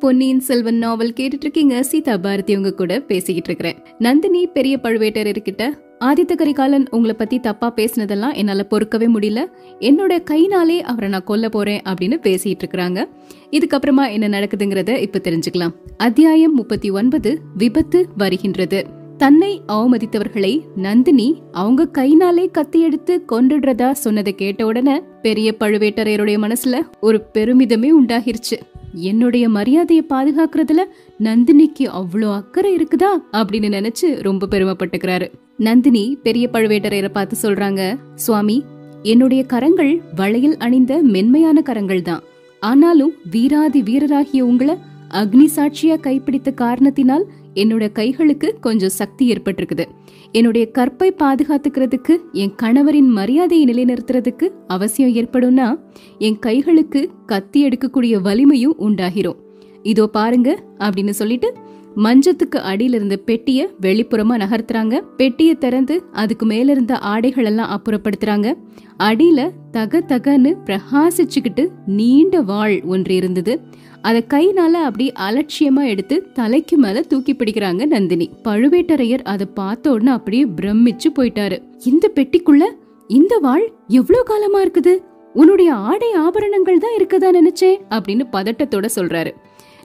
பொன்னியின் செல்வன் நாவல் கேட்டுட்டு இருக்கீங்க சீதா பாரதி உங்க கூட பேசிக்கிட்டு இருக்கிறேன் நந்தினி பெரிய பழுவேட்டரர் கிட்ட ஆதித்த கரிகாலன் உங்களை பத்தி தப்பா பேசினதெல்லாம் என்னால பொறுக்கவே முடியல. என்னோட கைனாலே அவரை நான் கொல்ல போறேன் அப்படின்னு பேசிட்டு இருக்கிறாங்க இதுக்கப்புறமா என்ன நடக்குதுங்கிறத இப்ப தெரிஞ்சுக்கலாம். அத்தியாயம் முப்பத்தி ஒன்பது விபத்து வருகின்றது. தன்னை அவமதித்தவர்களை நந்தினி அவங்க கைனாலே கத்தி எடுத்து கொண்டுடுறதா சொன்னதை கேட்ட உடனே பெரிய பழுவேட்டரையருடைய மனசுல ஒரு பெருமிதமே உண்டாகிருச்சு. என்னுடைய மரியாதையை பாதுகாக்கிறதுல நந்தினிக்கு அவ்வளோ அக்கறை இருக்குதா? அப்படின்னு நினைச்சு ரொம்ப பெருமைப்பட்டுக்கிறாரு. நந்தினி பெரிய பழுவேட்டரையரை பார்த்து சொல்றாங்க சுவாமி என்னுடைய கரங்கள் வளையல் அணிந்த மென்மையான கரங்கள் தான். ஆனாலும் வீராதி வீரராகிய உங்களை அக்னி சாட்சியா கைப்பிடித்த காரணத்தினால் என்னோட கைகளுக்கு கொஞ்சம் சக்தி ஏற்பட்டிருக்குது. என்னுடைய கற்பை பாதுகாத்துக்கிறதுக்கு என் கணவரின் மரியாதையை நிலைநிறுத்துறதுக்கு அவசியம் ஏற்படும்னா என் கைகளுக்கு கத்தி எடுக்கக்கூடிய வலிமையும் உண்டாகிரும். இதோ பாருங்க அப்படின்னு சொல்லிட்டு மஞ்சத்துக்கு அடியில இருந்த பெட்டிய வெளிப்புறமா நகர்த்துறாங்க. பெட்டியை திறந்து அதுக்கு மேல இருந்த ஆடைகள் எல்லாம் அப்புறப்படுத்துறாங்க. அடியில தக தகன்னு பிரகாசிச்சுக்கிட்டு நீண்ட வாள் ஒன்று இருந்தது. அத கைனால அப்படி அலட்சியமா எடுத்து தலைக்கு மேல தூக்கி பிடிக்கிறாங்க நந்தினி. பழுவேட்டரையர் அதை பார்த்த உடனே அப்படியே பிரமிச்சு போயிட்டாரு. இந்த பெட்டிக்குள்ள இந்த வாள் எவ்வளவு காலமா இருக்குது? உன்னுடைய ஆடை ஆபரணங்கள் தான் இருக்கதா நினைச்சேன் அப்படின்னு பதட்டத்தோட சொல்றாரு.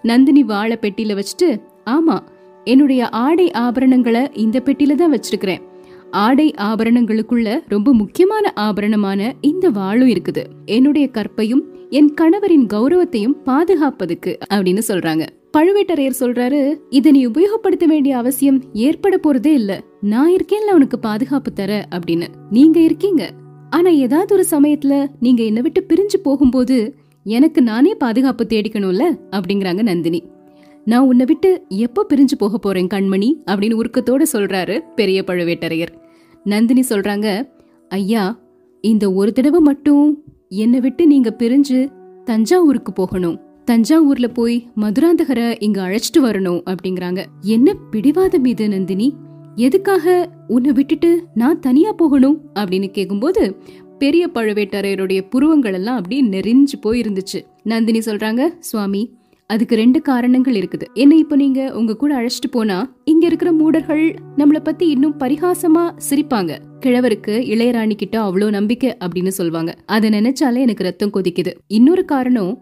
நந்தினி வாழை பெட்டியில வச்சுட்டு ஆமா என்னுடைய ஆடை ஆபரணங்களை இந்த பெட்டியில தான் வச்சிருக்கிறேன். ஆடை ஆபரணங்களுக்குள்ள ரொம்ப முக்கியமான ஆபரணமான இந்த வாளும் இருக்குது. என்னுடைய கற்பையும் என் கணவரின் கௌரவத்தையும் பாதுகாப்பதுக்கு அப்படின்னு சொல்றாங்க. பழுவேட்டரையர் சொல்றாரு இதை நீ உபயோகப்படுத்த வேண்டிய அவசியம் ஏற்பட போறதே இல்ல. நான் இருக்கேன்ல உனக்கு பாதுகாப்பு தர அப்படின்னு. நீங்க இருக்கீங்க. ஆனா ஏதாவது ஒரு சமயத்துல நீங்க என்னை விட்டு பிரிஞ்சு போகும்போது எனக்கு நானே பாதுகாப்பு தேடிக்கணும்ல? அப்படிங்கிறாங்க நந்தினி. நான் உன்னை விட்டு எப்போ பிரிஞ்சு போக போறேன் கண்மணி? அப்படின்னு உருக்கத்தோட சொல்றாரு பெரிய பழுவேட்டரையர். நந்தினி சொல்றாங்க ஐயா இந்த ஒரு தடவை மட்டும் என்னை விட்டு நீங்க பிரிஞ்சு தஞ்சாவூருக்கு போகணும். தஞ்சாவூர்ல போய் மதுராந்தகரை இங்க அழைச்சிட்டு வரணும் அப்படிங்கிறாங்க. என்ன பிடிவாதம் இது நந்தினி? எதுக்காக உன்னை விட்டுட்டு நான் தனியா போகணும்? அப்படின்னு கேக்கும்போது பெரிய பழுவேட்டரையருடைய புருவங்கள் எல்லாம் அப்படியே நெறிஞ்சு போயிருந்துச்சு. நந்தினி சொல்றாங்க சுவாமி அதுக்கு ரெண்டு காரணங்கள் இருக்குது. என்ன இப்ப நீங்க உங்க கூட அழைச்சிட்டு போனா இங்க இருக்கிற மூடர்கள் நம்மள பத்தி இன்னும் பரிகாசமா சிரிப்பாங்க. கிழவருக்கு இளையராணி கிட்ட அவ்வளோ நம்பிக்கை அப்படின்னு சொல்லுவாங்க அதை நினைச்சாலே எனக்கு ரத்தம் கொதிக்குது. இன்னொரு காரணம்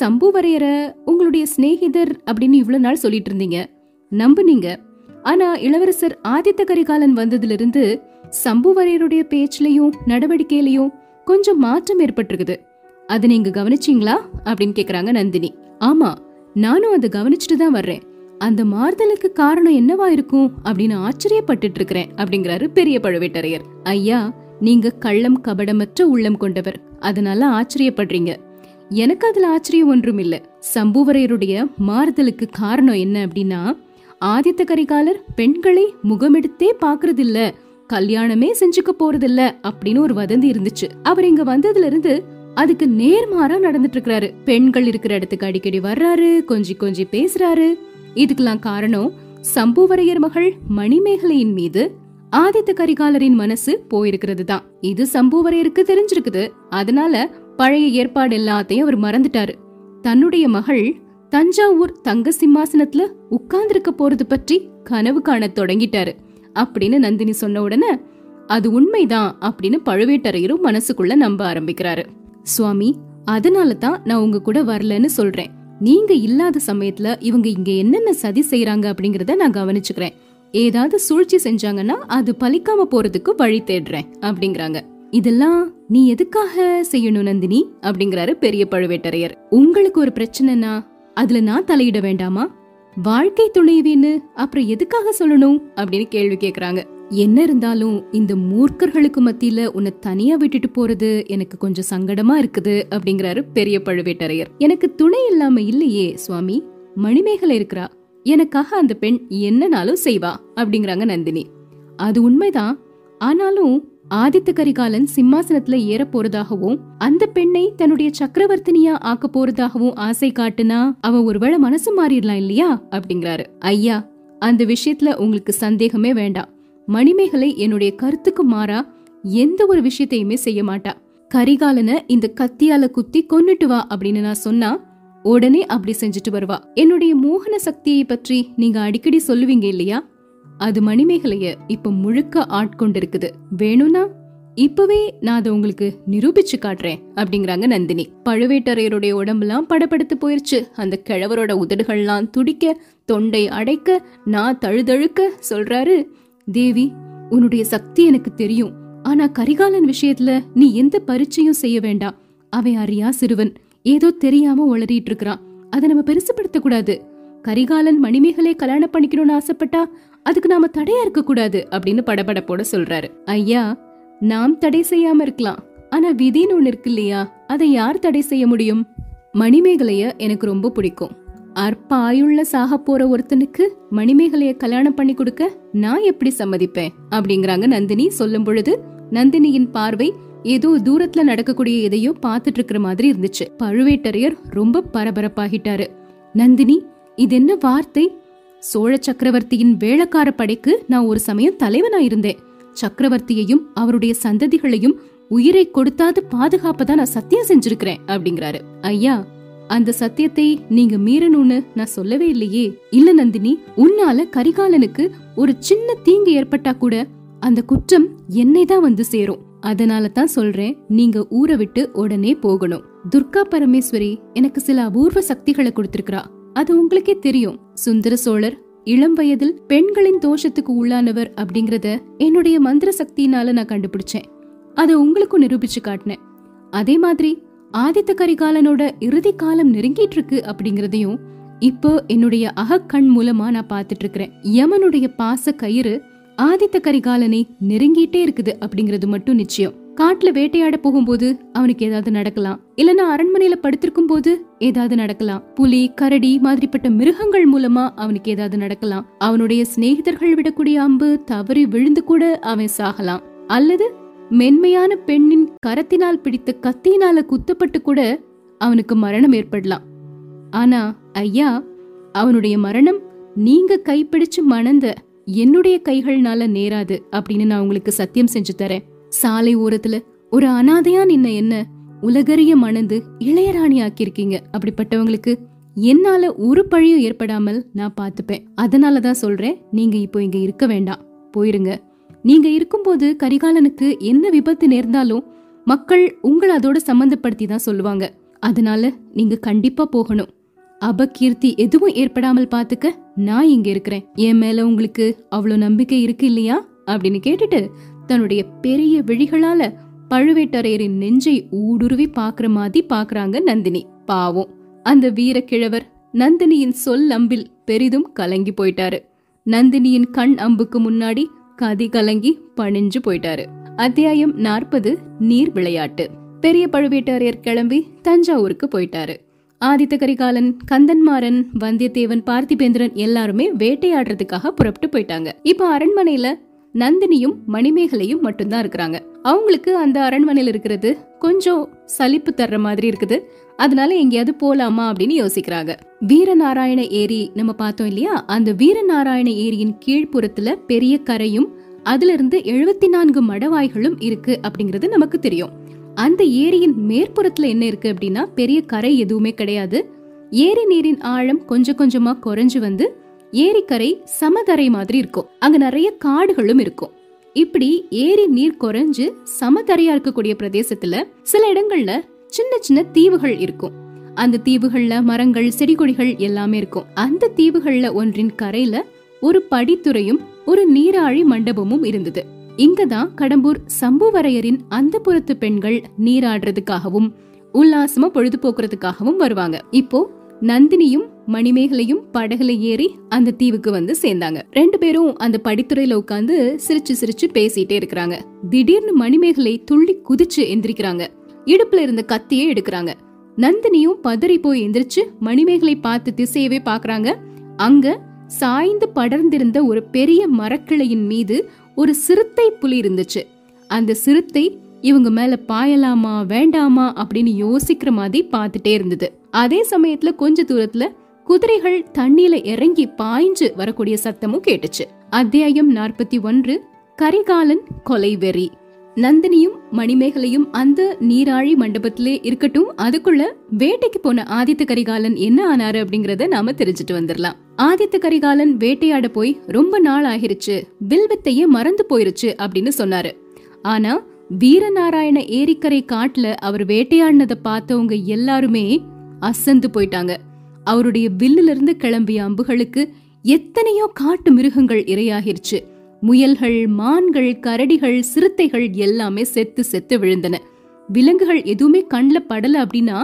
சம்புவரையர உங்களுடைய சிநேகிதர் அப்படின்னு இவ்வளவு நாள் சொல்லிட்டு இருந்தீங்க. நம்புனீங்க. ஆனா இளவரசர் ஆதித்த கரிகாலன் வந்ததுல இருந்து சம்புவரையருடைய பேச்சிலையும் நடவடிக்கையிலையும் கொஞ்சம் மாற்றம் ஏற்பட்டிருக்குது. அதை நீங்க கவனிச்சீங்களா? அப்படின்னு கேக்குறாங்க நந்தினி. ஆமா நானும் அதை கவனிச்சுட்டு தான் வர்றேன். அந்த மாறுதலுக்கு காரணம் என்னவா இருக்கும் அப்படின்னு ஆச்சரியப்பட்டுட்டு இருக்கிறேன் அப்படிங்கிறாரு பெரிய பழுவேட்டரையர். ஐயா நீங்க கள்ளம் கபடமற்ற உள்ளம் கொண்டவர். அதனால ஆச்சரியப்படுறீங்க. எனக்கு அதுல ஆச்சரியம் ஒன்றும் இல்ல சம்புவரையருடைய மாறுதலுக்கு காரணம் என்ன அப்படின்னா ஆதித்த கரிகாலர் பெண்களை முகமெடுத்தே பாக்குறதில்ல கல்யாணமே செஞ்சுக்க போறதில்ல அப்படின்னு ஒரு வதந்தி இருந்துச்சு. அவர் இங்க வந்ததுல இருந்து அதுக்கு நேர்மாறா நடந்துட்டு இருக்கிறாரு பெண்கள் இருக்கிற இடத்துக்கு அடிக்கடி வர்றாரு கொஞ்சி கொஞ்சி பேசுறாரு. இதுக்கெல்லாம் காரணம் சம்புவரையர் மகள் மணிமேகலையின் மீது ஆதித்த கரிகாலரின் மனசு போயிருக்கிறது தான் இது சம்புவரையருக்கு தெரிஞ்சிருக்குது. அதனால பழைய ஏற்பாடு எல்லாத்தையும் அவர் மறந்துட்டாரு. தன்னுடைய மகள் தஞ்சாவூர் தங்க சிம்மாசனத்துல உட்கார்ந்திருக்க போறது பற்றி கனவு காண தொடங்கிட்டாரு. அப்படின்னு நந்தினி சொன்ன உடனே அது உண்மைதான் அப்படின்னு பழுவேட்டரையரும் மனசுக்குள்ள நம்ப ஆரம்பிக்கிறாரு. சுவாமி அதனால தான் நான் உங்க கூட வரலன்னு சொல்றேன். நீங்க இல்லாத சமயத்துல இவங்க இங்க என்னென்ன சதி செய்யறாங்க அப்படிங்கறத நான் கவனிச்சுக்கிறேன். ஏதாவது சூழ்ச்சி செஞ்சாங்கன்னா அது பலிக்காம போறதுக்கு வழி தேடுறேன் அப்படிங்கறாங்க. இதெல்லாம் நீ எதுக்காக செய்யணும் நந்தினி? அப்படிங்கறாரு பெரிய பழுவேட்டரையர். உங்களுக்கு ஒரு பிரச்சனைனா அதுல நான் தலையிட வேண்டாமா? வாழ்க்கை துணைவின்னு அப்புறம் எதுக்காக சொல்லணும்? அப்படின்னு கேள்வி கேக்குறாங்க. என்ன இருந்தாலும் இந்த மூர்க்கர்களுக்கு மத்தியில உன்னை தனியா விட்டுட்டு போறது எனக்கு கொஞ்சம் சங்கடமா இருக்குது அப்படிங்கிறாரு பெரிய பழுவேட்டரையர். எனக்கு துணை இல்லாம இல்லையே சுவாமி. மணிமேகலை இருக்கிறா. எனக்காக அந்த பெண் என்னனாலும் செய்வா அப்படிங்கிறாங்க நந்தினி. அது உண்மைதான். ஆனாலும் ஆதித்த கரிகாலன் சிம்மாசனத்துல ஏற போறதாகவும் அந்த பெண்ணை தன்னுடைய சக்கரவர்த்தினியா ஆக்க போறதாகவும் ஆசை காட்டுனா அவ ஒருவேளை மனசு மாறிடலாம் இல்லையா அப்படிங்கிறாரு. ஐயா அந்த விஷயத்துல உங்களுக்கு சந்தேகமே வேண்டாம். மணிமேகலை என்னுடைய கருத்துக்கு மாறா எந்த ஒரு விஷயத்தையுமே செய்ய மாட்டா. கரிகாலனை இந்த கத்தியால குத்தி கொன்னுட்டு வா அப்படின்னு நான் சொன்னா உடனே அப்படி செஞ்சுட்டு வருவா. என்னுடைய மோகன சக்தியை பற்றி நீங்க அடிக்கடி சொல்லுவீங்க இல்லையா? அது மணிமேகலைய இப்ப முழுக்க ஆட்கொண்டிருக்குது. வேணும்னா இப்பவே நான் அதை உங்களுக்கு நிரூபிச்சு காட்டுறேன் அப்படிங்கிறாங்க நந்தினி. பழுவேட்டரையருடைய உடம்பெல்லாம் படப்படுத்து போயிருச்சு. அந்த கிழவரோட உதடுகள்லாம் துடிக்க தொண்டை அடைக்க நான் தழுதழுக்க சொல்றாரு தேவி உன்னுடைய சக்தி எனக்கு தெரியும். ஆனா கரிகாலன் விஷயத்துல நீ எந்த பரீட்சையும் செய்ய வேண்டாம். அவன் அறியா சிறுவன். ஏதோ தெரியாம உளறிட்டு இருக்கிறான். அதை நம்ம பெருசுப்படுத்த கூடாது. கரிகாலன் மணிமேகலை கல்யாணம் பண்ணிக்கணும்னு ஆசைப்பட்டா அதுக்கு நாம தடையா இருக்க கூடாது அப்படின்னு படபடப்போட சொல்றாரு. ஐயா நாம் தடை செய்யாம இருக்கலாம். ஆனா விதின்னு ஒண்ணு இருக்கு இல்லையா? அதை யார் தடை செய்ய முடியும்? மணிமேகலைய எனக்கு ரொம்ப பிடிக்கும். அற்ப ஆயுள்ள சாக போற ஒருத்தனுக்கு மணிமேகலைய கல்யாணம் பண்ணி கொடுக்க நான் எப்படி சம்மதிப்பேன்? அப்படிங்கறாங்க நந்தினி. சொல்லும் பொழுது நந்தினியின் பார்வை ஏதோ தூரத்துல நடக்கக்கூடிய எதையோ பாத்துட்டு இருக்கிற மாதிரி இருந்துச்சு. பழுவேட்டரையர் ரொம்ப பரபரப்பாகிட்டாரு. நந்தினி இது என்ன வார்த்தை? சோழ சக்கரவர்த்தியின் வேளக்கார படைக்கு நான் ஒரு சமயம் தலைவனா இருந்தேன். சக்கரவர்த்தியையும் அவருடைய சந்ததிகளையும் உயிரை கொடுத்தாது பாதுகாப்பதா நான் சத்தியம் செஞ்சிருக்கிறேன் அப்படிங்கிறாரு. ஐயா அந்த சத்தியத்தை நீங்க மீறணும்னு நான் சொல்லவே இல்லையே. இல்ல நந்தினி உன்னால கரிகாலனுக்கு ஒரு சின்ன தீங்கு ஏற்பட்டா கூட அந்த குற்றம் என்னை தான் வந்து சேரும். அதனால தான் சொல்றேன் நீங்க ஊரை விட்டு உடனே போகணும். துர்கா பரமேஸ்வரி எனக்கு சில அபூர்வ சக்திகளை கொடுத்திருக்கிறா. அது உங்களுக்கே தெரியும். சுந்தர சோழர் இளம் வயதில் பெண்களின் தோஷத்துக்கு உள்ளானவர் அப்படிங்கறத என்னுடைய மந்திர சக்தியினால நான் கண்டுபிடிச்சேன். அதை உங்களுக்கும் நிரூபிச்சு காட்டினேன். அதே மாதிரி ஆதித்த கரிகாலனோட இறுதி காலம் நெருங்கிட்டு இருக்கு அப்படிங்கறதையும் இப்போ என்னுடைய அகக்கண் மூலமா நான் பாத்துட்டு இருக்கிறேன் யமனுடைய பாச கயிறு ஆதித்த கரிகாலனை நெருங்கிட்டே இருக்குது அப்படிங்கறது மட்டும் நிச்சயம். காட்டுல வேட்டையாட போகும்போது அவனுக்கு ஏதாவது நடக்கலாம். இல்லனா அரண்மனையில படுத்திருக்கும் போது ஏதாவது நடக்கலாம். புலி கரடி மாதிரிப்பட்ட மிருகங்கள் மூலமா அவனுக்கு ஏதாவது நடக்கலாம். அவனுடைய சிநேகிதர்கள் விடக்கூடிய அம்பு தவறி விழுந்து கூட அவன் சாகலாம். அல்லது மென்மையான பெண்ணின் கரத்தினால் பிடித்த கத்தியினால குத்தப்பட்டு கூட அவனுக்கு மரணம் ஏற்படலாம். ஆனா ஐயா அவனுடைய மரணம் நீங்க கைப்பிடிச்சு மணந்த என்னுடைய கைகள்னால நேராது அப்படின்னு நான் உங்களுக்கு சத்தியம் செஞ்சு தரேன். சாலை ஓரத்துல ஒரு அனாதையா நின்ன என்ன உலகறிய மணந்து இளையராணி ஆக்கியிருக்கீங்க அப்படிப்பட்டவங்களுக்கு என்னால ஒரு பழியும் ஏற்படாமல் நான் பாத்துப்பேன் அதனாலதான் சொல்றேன் நீங்க இப்போ இங்க இருக்க வேண்டாம். போயிருங்க. நீங்க இருக்கும்போது கரிகாலனுக்கு என்ன விபத்து நேர்ந்தாலும் மக்கள் உங்களை அதோட சம்பந்தப்படுத்தி தான் சொல்லுவாங்க. அதனால நீங்க கண்டிப்பா போகணும். அபகீர்த்தி எதுவும் ஏற்படாமல் பாத்துக்க நான் இங்க இருக்கிறேன். என் மேல உங்களுக்கு அவ்வளவு நம்பிக்கை இருக்கு இல்லையா? அப்படின்னு கேட்டுட்டு தன்னுடைய பெரிய விழிகளால பழுவேட்டரையரின் நெஞ்சை ஊடுருவி பாக்குற மாதிரி பாக்குறாங்க நந்தினி. பாவம். அந்த வீரக்கிழவர் நந்தினியின் சொல் அம்பில் பெரிதும் கலங்கி போயிட்டாரு. நந்தினியின் கண் அம்புக்கு முன்னாடி கதி கலங்கி பணிஞ்சு போயிட்டாரு. அத்தியாயம் நாற்பது நீர் விளையாட்டு. பெரிய பழுவேட்டரையர் கிளம்பி தஞ்சாவூருக்கு போயிட்டாரு. ஆதித்த கரிகாலன் கந்தன்மாறன் வந்தியத்தேவன் பார்த்திபேந்திரன் எல்லாருமே வேட்டையாடுறதுக்காக புறப்பட்டு போயிட்டாங்க. இப்போ அரண்மனையில நந்தினியும் மணிமேகலையும் மட்டும்தான் இருக்கிறாங்க. அவங்களுக்கு அந்த அரண்மனையில இருக்கிறது கொஞ்சம் சலிப்பு தர்ற மாதிரி இருக்குது. அதனால எங்கேயாவது போலாமா அப்படின்னு யோசிக்கிறாங்க. வீரநாராயண ஏரி நம்ம பார்த்தோம் இல்லையா? அந்த வீரநாராயண ஏரியின் கீழ்ப்புறத்துல பெரிய கரையும் அதுல இருந்து எழுபத்தி நான்கு மடவாய்களும் இருக்கு அப்படிங்கறது நமக்கு தெரியும். அந்த ஏரியின் மேற்புறத்துல என்ன இருக்கு அப்படின்னா பெரிய கரை எதுவுமே கிடையாது. ஏரி நீரின் ஆழம் கொஞ்சம் கொஞ்சமா குறைஞ்சு வந்து ஏரிக்கரை சமதரை மாதிரி இருக்கும். அங்க நிறைய காடுகளும் இருக்கும். இப்படி ஏரி நீர் குறைஞ்சு சமதரையா இருக்கக்கூடிய பிரதேசத்துல சில இடங்கள்ல சின்ன சின்ன தீவுகள் இருக்கும். அந்த தீவுகள்ல மரங்கள் செடி கொடிகள் எல்லாமே இருக்கும். அந்த தீவுகள்ல ஒன்றின் கரையில ஒரு படித்துறையும் ஒரு நீராழி மண்டபமும் இருந்தது. இங்கதான் கடம்பூர் சம்புவரையரின் அந்த புறத்து பெண்கள் நீராடுறதுக்காகவும் உல்லாசமா பொழுதுபோக்குறதுக்காகவும் வருவாங்க. இப்போ நந்தினியும் மணிமேகலையும் படகுல ஏறி அந்த தீவுக்கு வந்து சேர்ந்தாங்க. ரெண்டு பேரும் அந்த படித்துறையில உட்காந்து சிரிச்சு சிரிச்சு பேசிட்டே இருக்கிறாங்க. திடீர்னு மணிமேகலை துள்ளி குதிச்சு எந்திரிக்கிறாங்க. இடுப்புல இருந்த கத்தியே எடுக்கிறாங்க. நந்தினியும் பதறி போய் எந்திரிச்சு மணிமேகலை பார்த்து திசையவே பாக்குறாங்க அங்க சாய்ந்து படர்ந்திருந்த ஒரு பெரிய மரக்கிளையின் மீது ஒரு சிறுத்தை புலி இருந்துச்சு. அந்த சிறுத்தை இவங்க மேல பாயலாமா வேண்டாமா அப்படின்னு யோசிக்கிற மாதிரி பார்த்துட்டே இருந்தது. அதே சமயத்துல கொஞ்ச தூரத்துல குதிரைகள் தண்ணியில இறங்கி பாய்ஞ்சு வரக்கூடிய சத்தமும் கேட்டுச்சு. அத்தியாயம் நாற்பத்தி ஒன்று கரிகாலன் கொலை வெறி. நந்தினியும் மணிமேகலையும் அந்த நீராழி மண்டபத்திலே இருக்கட்டும் அதுக்குள்ள வேட்டைக்கு போன ஆதித்த கரிகாலன் என்ன ஆனாரு அப்படிங்கறத நாம தெரிஞ்சுட்டு வந்துடலாம் ஆதித்த கரிகாலன் வேட்டையாட போய் ரொம்ப நாள் ஆகிருச்சு வில்வித்தையே மறந்து போயிருச்சு அப்படின்னு சொன்னாரு. ஆனா வீரநாராயண ஏரிக்கரை காட்டுல அவர் வேட்டையாடினத பார்த்தவங்க எல்லாருமே அசந்து போயிட்டாங்க. அவருடைய வில்லிலிருந்து கிளம்பிய அம்புகளுக்கு எத்தனையோ காட்டு மிருகங்கள் இரையாகிருச்சு. முயல்கள் மான்கள் கரடிகள் சிறுத்தைகள் எல்லாமே செத்து செத்து விழுந்தன. விலங்குகள் எதுவுமே கண்ணில் படல அப்படின்னா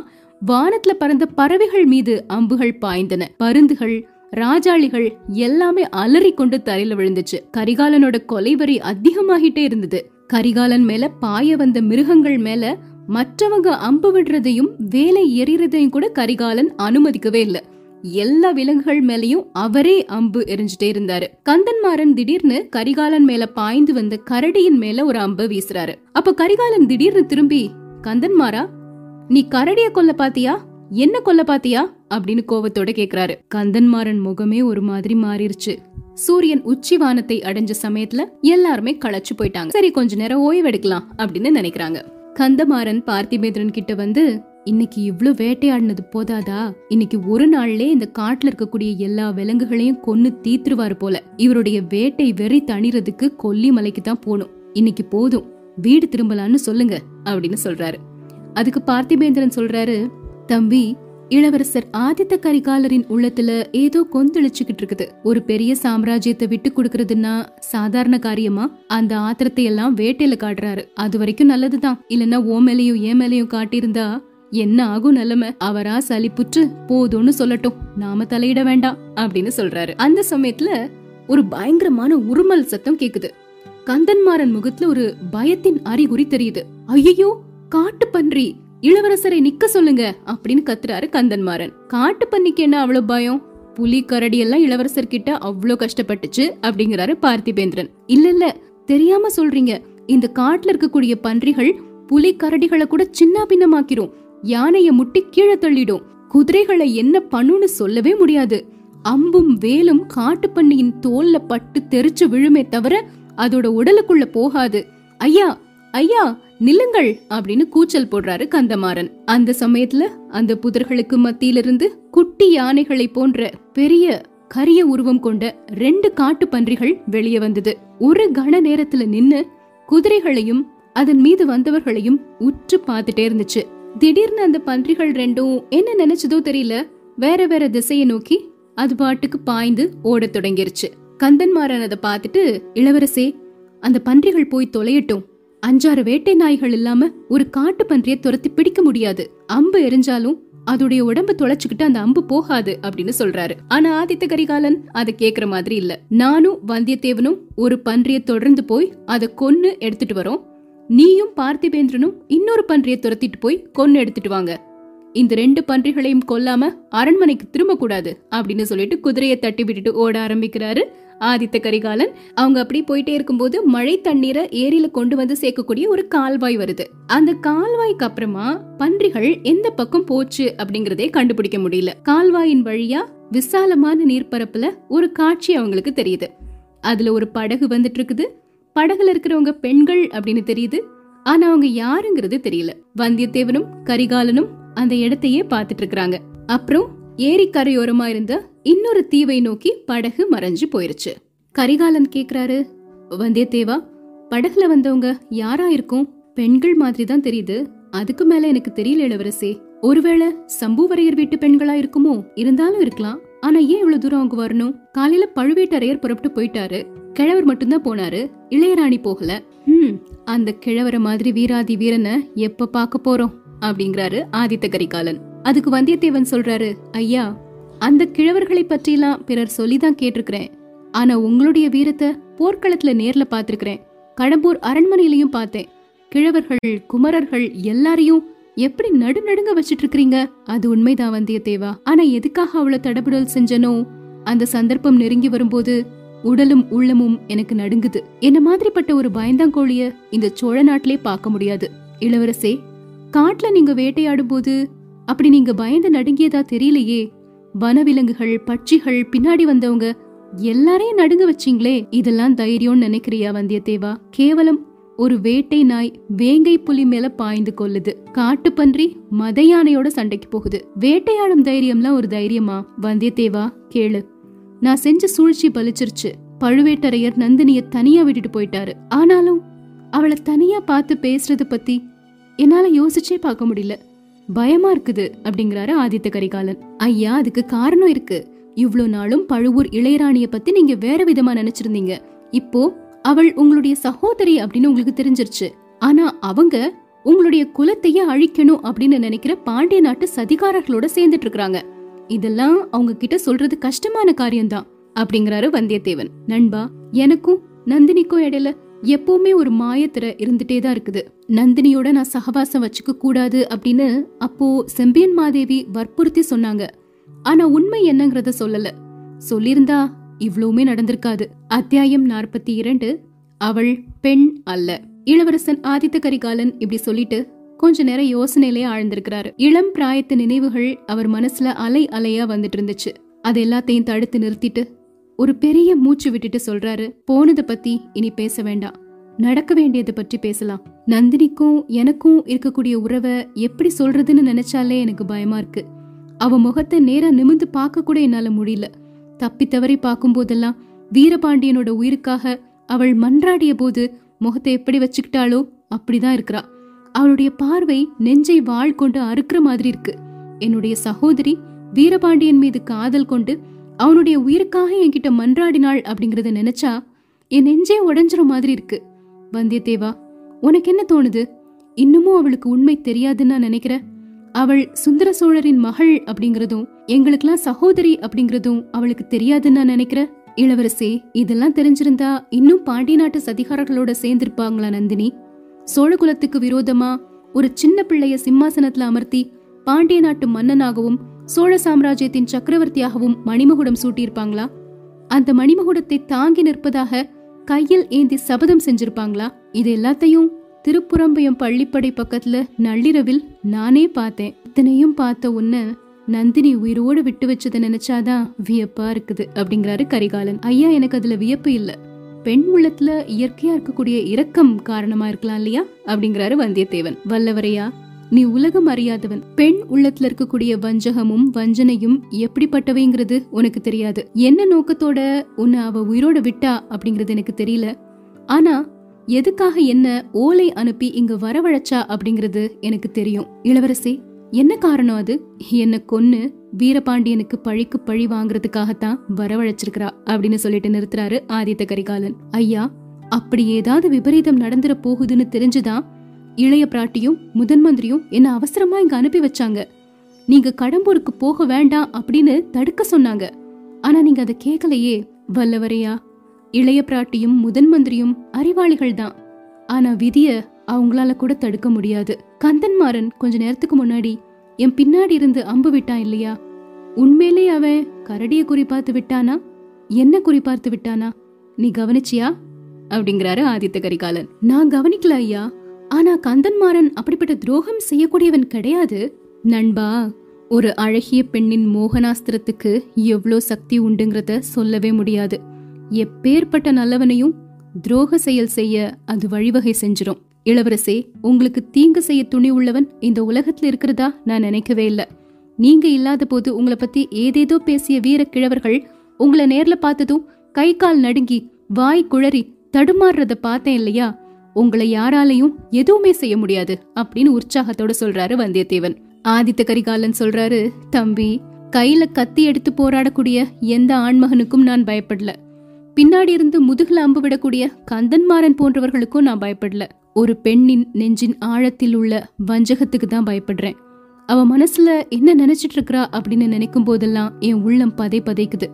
வானத்துல பறந்த பறவைகள் மீது அம்புகள் பாய்ந்தன. பருந்துகள் ராஜாளிகள் எல்லாமே அலறி கொண்டு தரையில விழுந்துச்சு. கரிகாலனோட கொலைவரி அதிகமாகிட்டே இருந்தது. கரிகாலன் மேல பாய வந்த மிருகங்கள் மேல மற்றவங்க அம்பு விடுறதையும் வேலை எறிறதையும் கூட கரிகாலன் அனுமதிக்கவே இல்லை. எல்லா விலங்குகள் மேலயும் அவரே அம்பு எரிஞ்சுட்டே இருந்தாரு. கந்தன்மாறன் திடீர்னு கரிகாலன் மேல பாய்ந்து வந்த கரடியின் மேல ஒரு அம்பு வீசுறாரு. அப்ப கரிகாலன் திடீர்னு திரும்பி கந்தன்மாரா நீ கரடிய கொல்ல பாத்தியா? என்ன கொல்ல பாத்தியா? அப்படின்னு கோவத்தோட கேக்குறாரு. கந்தன்மாறன் முகமே ஒரு மாதிரி மாறிடுச்சு சூரியன் உச்சி வானத்தை அடைஞ்ச சமயத்துல எல்லாருமே களைச்சு போயிட்டாங்க. சரி கொஞ்ச நேரம் ஓய்வெடுக்கலாம் அப்படின்னு நினைக்கிறாங்க. கந்தமாறன் பார்த்திபேந்திரன் கிட்ட வந்து இன்னைக்கு இவ்வளோ வேட்டையாடினது போதாதா? இன்னைக்கு ஒரு நாள்லே இந்த காட்டுல இருக்கக்கூடிய எல்லா விலங்குகளையும் கொன்னு தீத்துருவாரு போல. இவருடைய வேட்டை வெறி தணிறதுக்கு கொல்லிமலைக்கு தான் போகணும் இன்னைக்கு போதும். வீடு திரும்பலான்னு சொல்லுங்க அப்படின்னு சொல்றாரு. அதுக்கு பார்த்திபேந்திரன் சொல்றாரு தம்பி இளவரசர் ஆதித்த கரிகாலரின் உள்ளத்துல ஏதோ கொந்தளிச்சுக்கிட்டு இருக்குது ஒரு பெரிய சாம்ராஜ்யத்தை விட்டு கொடுக்கறதுன்னா சாதாரண காரியமா? அந்த ஆத்திரத்தை எல்லாம் வேட்டையில காட்டுறாரு. அது வரைக்கும் நல்லதுதான். இல்லன்னா ஓ மேலையும் ஏ மேலையும் காட்டியிருந்தா என்ன ஆகும் நிலைமை? அவரா சளிப்புற்று போதும்னு சொல்லட்டும். நாம தலையிட வேண்டாம் அப்படின்னு சொல்றாரு. அந்த சமயத்துல ஒரு பயங்கரமான உருமல் சத்தம் கேக்குது. கந்தன்மாறன் முகத்துல ஒரு பயத்தின் அறிகுறி தெரியுது. ஐயோ காட்டு பன்றி இளவரசரை நிக்க சொல்லுங்க அப்படின்னு கத்துறாரு கந்தன்மாறன். காட்டு பண்ணிக்கு என்ன அவ்வளவு பயம்? புலி கரடி எல்லாம் இளவரசர் கிட்ட அவ்வளவு கஷ்டப்பட்டுச்சு அப்படிங்கிறாரு பார்த்திபேந்திரன். இல்ல இல்ல தெரியாம சொல்றீங்க. இந்த காட்டுல இருக்கக்கூடிய பன்றிகள் புலி கரடிகளை கூட சின்ன பின்னமாக்கிரும். யானைய முட்டி கீழே தள்ளிடும். குதிரைகளை என்ன பண்ணுன்னு சொல்லவே முடியாது. அம்பும் வேலும் காட்டு பண்ணியின் தோல்ல பட்டு தெரிச்சு விழுமே தவிர அதோட உடலுக்குள்ள போகாது. ஐயா ஐயா நில்லுங்கள் அப்படின்னு கூச்சல் போடுறாரு கந்தமாறன். அந்த சமயத்துல அந்த புதர்களுக்கு மத்தியிலிருந்து குட்டி யானைகளை போன்ற பெரிய கரிய உருவம் கொண்ட ரெண்டு காட்டு பன்றிகள் வெளியே வந்தது. ஒரு கன நேரத்துல நின்னு குதிரைகளையும் அதன் மீது வந்தவர்களையும் உற்று பார்த்துட்டே இருந்துச்சு. திடீர்னு அந்த பன்றிகள் ரெண்டும் என்ன நினைச்சதோ தெரியல வேற வேற திசையை நோக்கி அது பாட்டுக்கு பாய்ந்து ஓடத் தொடங்கிருச்சு. கந்தன்மாரன் அதை பார்த்துட்டு இளவரசே அந்த பன்றிகள் போய் தொலையட்டும். அஞ்சாறு வேட்டை நாய்கள் இல்லாம ஒரு காட்டு பன்றியை துரத்தி பிடிக்க முடியாது. அம்பு எரிஞ்சாலும் அதோடைய உடம்ப தொலைச்சுக்கிட்டு அந்த அம்பு போகாது அப்படின்னு சொல்றாரு. ஆனா ஆதித்த கரிகாலன் அதை கேக்குற மாதிரி இல்ல. நானும் வந்தியத்தேவனும் ஒரு பன்றிய தொடர்ந்து போய் அதை கொன்னு எடுத்துட்டு வரோம். நீயும் பார்த்திபேந்திரனும் இன்னொரு பன்றியை துரத்திட்டு போய் கொன்னு எடுத்துட்டு வாங்க. இந்த ரெண்டு பன்றிகளையும் கொல்லாம அரண்மனைக்கு திரும்ப கூடாது அப்படின்னு சொல்லிட்டு குதிரையை தட்டி விட்டுட்டு ஓட ஆரம்பிக்கிறாரு. ஆதித்த கரிகாலன் அவங்க அப்படி போயிட்டே இருக்கும்போது மழை தண்ணீரை ஏரியில கொண்டு வந்து சேர்க்கக்கூடிய ஒரு கால்வாய் வருது. அந்த கால்வாய்க்கு அப்புறமா பன்றிகள் எந்த பக்கம் போச்சு அப்படிங்கறதே கண்டுபிடிக்க முடியல. கால்வாயின் வழியா விசாலமான நீர்ப்பரப்புல ஒரு காட்சி அவங்களுக்கு தெரியுது. அதுல ஒரு படகு வந்துட்டு இருக்குது. படகுல இருக்கிறவங்க பெண்கள் அப்படின்னு தெரியுது. ஆனா அவங்க யாருங்கிறது தெரியல. வந்தியத்தேவனும் கரிகாலனும் அந்த இடத்தையே பார்த்துட்டு இருக்கிறாங்க அப்புறம் ஏரி கரையோரமா இருந்த இன்னொரு தீவை நோக்கி படகு மறைஞ்சு போயிருச்சு. கரிகாலன் கேக்குறாரு வந்தியத்தேவா படகுல வந்தவங்க யாரா இருக்கும்? பெண்கள் மாதிரி தான் தெரியுது. அதுக்கு மேல எனக்கு தெரியல இளவரசே. ஒருவேளை சம்புவரையர் வீட்டு பெண்களா இருக்குமோ? இருந்தாலும் இருக்கலாம். ஆனா ஏன் இவ்வளவு தூரம் அவங்க வரணும்? காலையில பழுவேட்டரையர் புறப்பட்டு போயிட்டாரு. கிழவர் மட்டும்தான் போனாரு. இளையராணி போகல. ஹம் அந்த கிழவர மாதிரி வீராதி வீரனை எப்ப பாக்க போறோம்? அப்படிங்கிறாரு ஆதித்த கரிகாலன். அதுக்கு வந்தியத்தேவன் சொல்றாரு ஐயா அந்த கிழவர்களை பற்றிலாம் பிறர் சொல்லிதான் கேட்டிருக்கிறேன். ஆனா உங்களுடைய வீரத்தை போர்க்களத்துல நேர்ல பாத்திருக்கிறேன் கடம்பூர் அரண்மனையிலையும் பார்த்தேன். கிழவர்கள் குமரர்கள் எல்லாரையும் எப்படி நடுநடுங்க வச்சிட்டு இருக்கிறீங்க அது உண்மைதான் வந்தியத்தேவா. ஆனா எதுக்காக அவ்வளவு தடபுடல் செஞ்சனோ அந்த சந்தர்ப்பம் நெருங்கி வரும்போது உடலும் உள்ளமும் எனக்கு நடுங்குது. என்ன மாதிரிப்பட்ட ஒரு பயந்தாங்கோழிய இந்த சோழ நாட்டிலே பார்க்க முடியாது. இளவரசே காட்டுல நீங்க வேட்டையாடும் போது அப்படி நீங்க பயந்து நடுங்கியதா தெரியலையே. வனவிலங்குகள் பட்சிகள் பின்னாடி வந்தவங்க எல்லாரையும் நடுங்க வச்சீங்களே. இதெல்லாம் தைரியம்னு நினைக்கிறியா வந்தியத்தேவா? கேவலம். ஒரு வேட்டை நாய் வேங்கை புலி மேல பாய்ந்து கொள்ளுது. காட்டுப்பன்றி மத யானையோட சண்டைக்கு போகுது. வேட்டையாடும் தைரியம்லாம் ஒரு தைரியமா? வந்தியத்தேவா கேளு. நான் செஞ்ச சூழ்ச்சி பலிச்சிருச்சு பழுவேட்டரையர் நந்தினிய தனியா விட்டுட்டு போயிட்டாரு. ஆனாலும் அவளை தனியா பார்த்து பேசுறத பத்தி என்னால யோசிச்சே பார்க்க முடியல. பயமா இருக்குது அப்படிங்கிறாரு ஆதித்த கரிகாலன். ஐயா அதுக்கு காரணம் இருக்கு. இவ்ளோ நாளும் பழுவூர் இளையராணிய பத்தி நீங்க வேற விதமா நினைச்சிருந்தீங்க. இப்போ அவள் உங்களுடைய சகோதரி அப்படின்னு உங்களுக்கு தெரிஞ்சிருச்சு. ஆனா அவங்க உங்களுடைய குலத்தையே அழிக்கணும் அப்படின்னு நினைக்கிற பாண்டிய நாட்டு சதிகாரர்களோட சேர்ந்துட்டு இருக்காங்க இதெல்லாம் அவங்க கிட்ட சொல்றது கஷ்டமான காரியம்தான் அப்படிங்கிறாரு வந்தியத்தேவன். நண்பா எனக்கும் நந்தினிக்கும் இடையில எப்பவுமே ஒரு மாயத்திர இருந்துட்டே தான் இருக்குது. நந்தினியோட நான் சகவாசம் வச்சுக்க கூடாது அப்படின்னு அப்போ செம்பியன் மாதேவி வற்புறுத்தி சொன்னாங்க. ஆனா உண்மை என்னங்கறத சொல்லல. சொல்லியிருந்தா இவ்வளவுமே நடந்திருக்காது. அத்தியாயம் நாற்பத்தி இரண்டு அவள் பெண் அல்ல. இளவரசன் ஆதித்த கரிகாலன் இப்படி சொல்லிட்டு கொஞ்ச நேரம் யோசனையிலே ஆழ்ந்திருக்கிறாரு. இளம் பிராயத்து நினைவுகள் அவர் மனசுல அலை அலையா வந்துட்டு இருந்துச்சு. அது எல்லாத்தையும் தடுத்து நிறுத்திட்டு ஒரு பெரிய மூச்சு விட்டுட்டு சொல்றாரு போனதை பத்தி இனி பேச வேண்டாம். நடக்க வேண்டியதை பற்றி பேசலாம். நந்தினிக்கும் எனக்கும் இருக்கக்கூடிய உறவை எப்படி சொல்றதுன்னு நினைச்சாலே எனக்கு பயமா இருக்கு. அவ முகத்தை நேரா நிமிந்து பார்க்க கூட என்னால முடியல. தப்பி தவறி பார்க்கும் போதெல்லாம் வீரபாண்டியனோட உயிருக்காக அவள் மன்றாடிய போது முகத்தை எப்படி வச்சுக்கிட்டாளோ அப்படிதான் இருக்கிறா. அவளுடைய பார்வை நெஞ்சை வாழ் கொண்டு அறுக்கிற மாதிரி இருக்கு. என்னுடைய சகோதரி வீரபாண்டியன் மீது காதல் கொண்டு அவனுடைய உயிருக்காக என்கிட்ட மன்றாடினாள் அப்படிங்கறத நினைச்சா என் நெஞ்சே உடைஞ்சிற மாதிரி இருக்கு. வந்தியத்தேவா உனக்கு என்ன தோணுது? இன்னமும் அவளுக்கு உண்மை தெரியாதுன்னு நான் நினைக்கிறேன் அவள் சுந்தர சோழரின் மகள் அப்படிங்கறதும் எங்களுக்கெல்லாம் சகோதரி அப்படிங்கறதும் அவளுக்கு தெரியாதுன்னு நான் நினைக்கிறேன் இதெல்லாம் தெரிஞ்சிருந்தா இன்னும் பாண்டிய நாட்டு சதிகாரர்களோட சேர்ந்திருப்பாங்களா நந்தினி? சோழகுலத்துக்கு விரோதமா ஒரு சின்ன பிள்ளைய சிம்மாசனத்துல அமர்த்தி பாண்டிய நாட்டு மன்னனாகவும் சோழ சாம்ராஜ்யத்தின் சக்கரவர்த்தியாகவும் மணிமகுடம் சூட்டியிருப்பாங்களா? அந்த மணிமகுடத்தை தாங்கி நிற்பதாக கையில் ஏந்தி சபதம் செஞ்சிருப்பாங்களா? இது எல்லாத்தையும் திருப்புறம்பயம் பள்ளிப்படை பக்கத்துல நள்ளிரவில் நானே பார்த்தேன். இத்தனையும் பார்த்த உன்ன நந்தினி உயிரோடு விட்டு வச்சதை நினைச்சாதான் வியப்பா இருக்குது அப்படிங்கிறாரு கரிகாலன். ஐயா எனக்கு அதுல வியப்பு இல்ல. பெண் உள்ளத்துல இயற்கையா இருக்கக்கூடிய இரக்கம் காரணமா இருக்கலாம் இல்லையா? அப்படிங்கிறாரு வந்தியத்தேவன். வல்லவரையா நீ உலகம் அறியாதவன். பெண் உள்ளத்துல இருக்கக்கூடிய வஞ்சகமும் வஞ்சனையும் எப்படிப்பட்டவைங்கிறது உனக்கு தெரியாது. என்ன நோக்கத்தோட உன்னை அவ உயிரோட விட்டா அப்படிங்கறது எனக்கு தெரியல. ஆனா எதுக்காக என்ன ஓலை அனுப்பி இங்க வரவழைச்சா அப்படிங்கறது எனக்கு தெரியும். இளவரசி என்ன காரணம் அது? என்ன கொன்னு வீரபாண்டியனுக்கு பழிக்கு பழி வாங்குறதுக்காகத்தான் வரவழைச்சிருக்கிறா அப்படின்னு சொல்லிட்டு நிறுத்துறாரு ஆதித்த கரிகாலன். ஐயா அப்படி ஏதாவது விபரீதம் நடந்துற போகுதுன்னு தெரிஞ்சுதான் இளைய பிராட்டியும் முதன் மந்திரியும் என்ன அவசரமா இங்க அனுப்பி வச்சாங்க. நீங்க கடம்பூருக்கு போக வேண்டாம் அப்படின்னு தடுக்க சொன்னாங்க. ஆனா நீங்க அதை கேட்கலையே வல்லவரையா. இளைய பிராட்டியும் முதன் மந்திரியும் அறிவாளிகள் தான். ஆனா விதிய அவங்களால கூட தடுக்க முடியாது. கந்தன்மாறன் கொஞ்ச நேரத்துக்கு முன்னாடி என் பின்னாடி இருந்து அம்பு விட்டான் இல்லையா? உண்மையிலே அவன் கரடிய குறிப்பார்த்து விட்டானா? என்ன குறி பார்த்து விட்டானா? நீ கவனிச்சியா? அப்படிங்கிறாரு ஆதித்த கரிகாலன். நான் கவனிக்கல ஐயா. ஆனா கந்தன்மாறன் அப்படிப்பட்ட துரோகம் செய்யக்கூடியவன் கிடையாது. நண்பா ஒரு அழகிய பெண்ணின் மோகனாஸ்திரத்துக்கு எவ்வளோ சக்தி உண்டுங்கிறத சொல்லவே முடியாது. எப்பேற்பட்ட நல்லவனையும் துரோக செயல் செய்ய அது வழிவகை செஞ்சிரும். இளவரசே உங்களுக்கு தீங்கு செய்ய துணி உள்ளவன் இந்த உலகத்துல இருக்கிறதா நான் நினைக்கவே இல்ல. நீங்க இல்லாத போது உங்களை பத்தி ஏதேதோ பேசிய வீர கிழவர்கள் உங்களை நேர்ல பார்த்ததும் கை கால் நடுங்கி வாய் குழறி தடுமாறுறத பார்த்தேன் இல்லையா? உங்களை யாராலையும் எதுவுமே செய்ய முடியாது அப்படின்னு உற்சாகத்தோட சொல்றாரு வந்தியத்தேவன். ஆதித்த கரிகாலன் சொல்றாரு தம்பி கையில கத்தி எடுத்து போராடக்கூடிய எந்த ஆண்மகனுக்கும் நான் பயப்படல. பின்னாடி இருந்து முதுகுல அம்பு விடக்கூடிய கந்தன்மாறன் போன்றவர்களுக்கும் நான் பயப்படல. ஒரு பெண்ணின் நெஞ்சின் ஆழத்தில் உள்ள வஞ்சகத்துக்கு தான் பயப்படுறேன். அவ மனசுல என்ன நினைச்சிட்டு இருக்கிறா அப்படின்னு நினைக்கும் போதெல்லாம் என் உள்ளம் பதை பதைக்குது.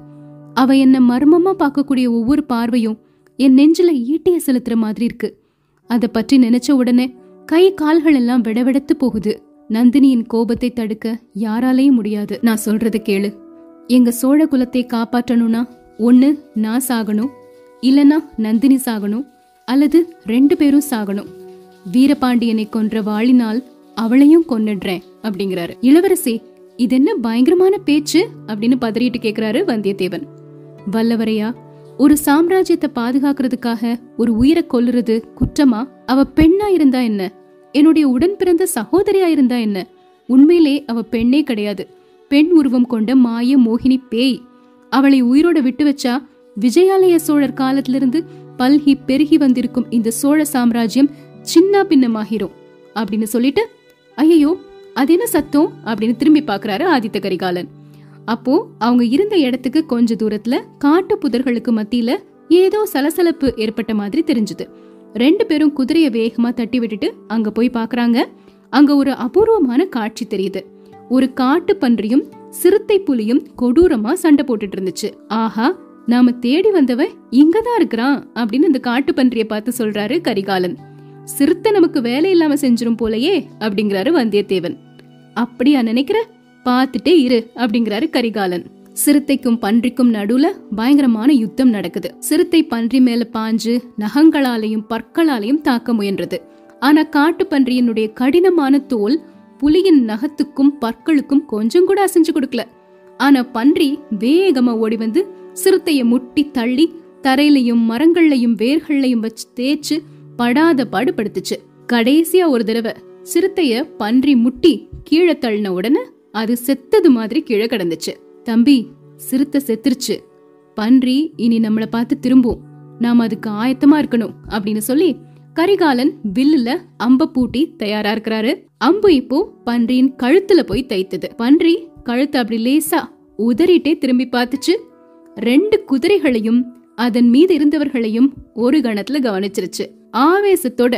அவ என்ன மர்மமா பார்க்கக்கூடிய ஒவ்வொரு பார்வையும் என் நெஞ்சில ஈட்டிய செலுத்துற மாதிரி இருக்கு. அத பற்றி நினைச்ச உடனே கை கால்கள் எல்லாம் விடவெடுத்து போகுது. நந்தினியின் கோபத்தை தடுக்க யாராலையும் முடியாது. நான் சொல்றத கேளு. எங்க சோழ குலத்தை காப்பாற்றணும்னா ஒன்னு நான் சாகணும். இல்லனா நந்தினி சாகணும். அல்லது ரெண்டு பேரும் சாகணும். வீரபாண்டியனை கொன்ற வாளினால் அவளையும் கொன்னுடுறேன் அப்படிங்கிறாரு. இளவரசி இது என்ன பயங்கரமான பேச்சு அப்படின்னு பதறிட்டு கேக்குறாரு வந்தியத்தேவன். வல்லவரையா ஒரு சாம்ராஜ்யத்தை பாதுகாக்கிறதுக்காக ஒரு உயிரை கொல்லுறது குற்றமா? அவ பெண்ணா இருந்தா என்ன? என்னுடைய உடன் பிறந்த சகோதரியா இருந்தா என்ன? உண்மையிலே அவ பெண்ணே கிடையாது. பெண் உருவம் கொண்ட மாய மோகினி பேய். அவளை உயிரோட விட்டு வச்சா விஜயாலய சோழர் காலத்திலிருந்து பல்கி பெருகி வந்திருக்கும் இந்த சோழ சாம்ராஜ்யம் சின்ன பின்னமாகிரும். அப்படின்னு சொல்லிட்டு ஐயோ அது என்ன சத்தம்? அப்படின்னு திரும்பி பாக்குறாரு ஆதித்த கரிகாலன். அப்போ அவங்க இருந்த இடத்துக்கு கொஞ்ச தூரத்துல காட்டு புதர்களுக்கு மத்தியில ஏதோ சலசலப்பு ஏற்பட்ட மாதிரி தெரிஞ்சது. ரெண்டு பேரும் குதிரைய வேகமா தட்டி விட்டுட்டு அங்க போய் பாக்குறாங்க. அங்க ஒரு அபூர்வமான காட்சி தெரியுது. ஒரு காட்டு பன்றியும் சிறுத்தை புலியும் கொடூரமா சண்டை போட்டுட்டு இருந்துச்சு. ஆஹா நாம தேடி வந்தவன் இங்கதான் இருக்கிறான் அப்படின்னு அந்த காட்டு பன்றிய பார்த்து சொல்றாரு கரிகாலன். சிறுத்தை நமக்கு வேலை இல்லாம செஞ்சிரும் போலயே அப்படிங்கிறாரு வந்தியத்தேவன். அப்படியா நினைக்கிற? பார்த்துட்டே இரு அப்படிங்கிறாரு கரிகாலன். சிறுத்தைக்கும் பன்றிக்கும் நடுவுல பயங்கரமான யுத்தம் நடக்குது. சிறுத்தை பன்றி மேல பாஞ்சு நகங்களாலையும் பற்களாலையும் தாக்க முயன்றது. ஆனா காட்டு பன்றியினுடைய கடினமான தோல் புலியின் நகத்துக்கும் பற்களுக்கும் கொஞ்சம் கூட அசைஞ்சு கொடுக்கல. ஆனா பன்றி வேகமா ஓடி வந்து சிறுத்தைய முட்டி தள்ளி தரையிலையும் மரங்கள்லையும் வேர்கள்லையும் வச்சு தேய்ச்சு படாத பாடுபடுத்துச்சு. கடைசியா ஒரு தடவை சிறுத்தைய பன்றி முட்டி கீழே தள்ளின உடனே அது செத்தது மாதிரி கீழே கிடந்துச்சு. தம்பி சிறுத்தை செத்துருச்சு. பன்றி இனி நம்மள பார்த்து திரும்பும். நாம அதுக்கு ஆயத்தமா இருக்கணும் அப்படின்னு சொல்லி கரிகாலன் வில்லுல அம்ப பூட்டி தயாரா இருக்கிறாரு. அம்பு இப்போ பன்றியின் கழுத்துல போய் தைத்தது. பன்றி கழுத்து அப்படி லேசா உதறிட்டே திரும்பி பார்த்துச்சு. ரெண்டு குதிரைகளையும் அதன் மீது இருந்தவர்களையும் ஒரு கணத்துல கவனிச்சிருச்சு. ஆவேசத்தோட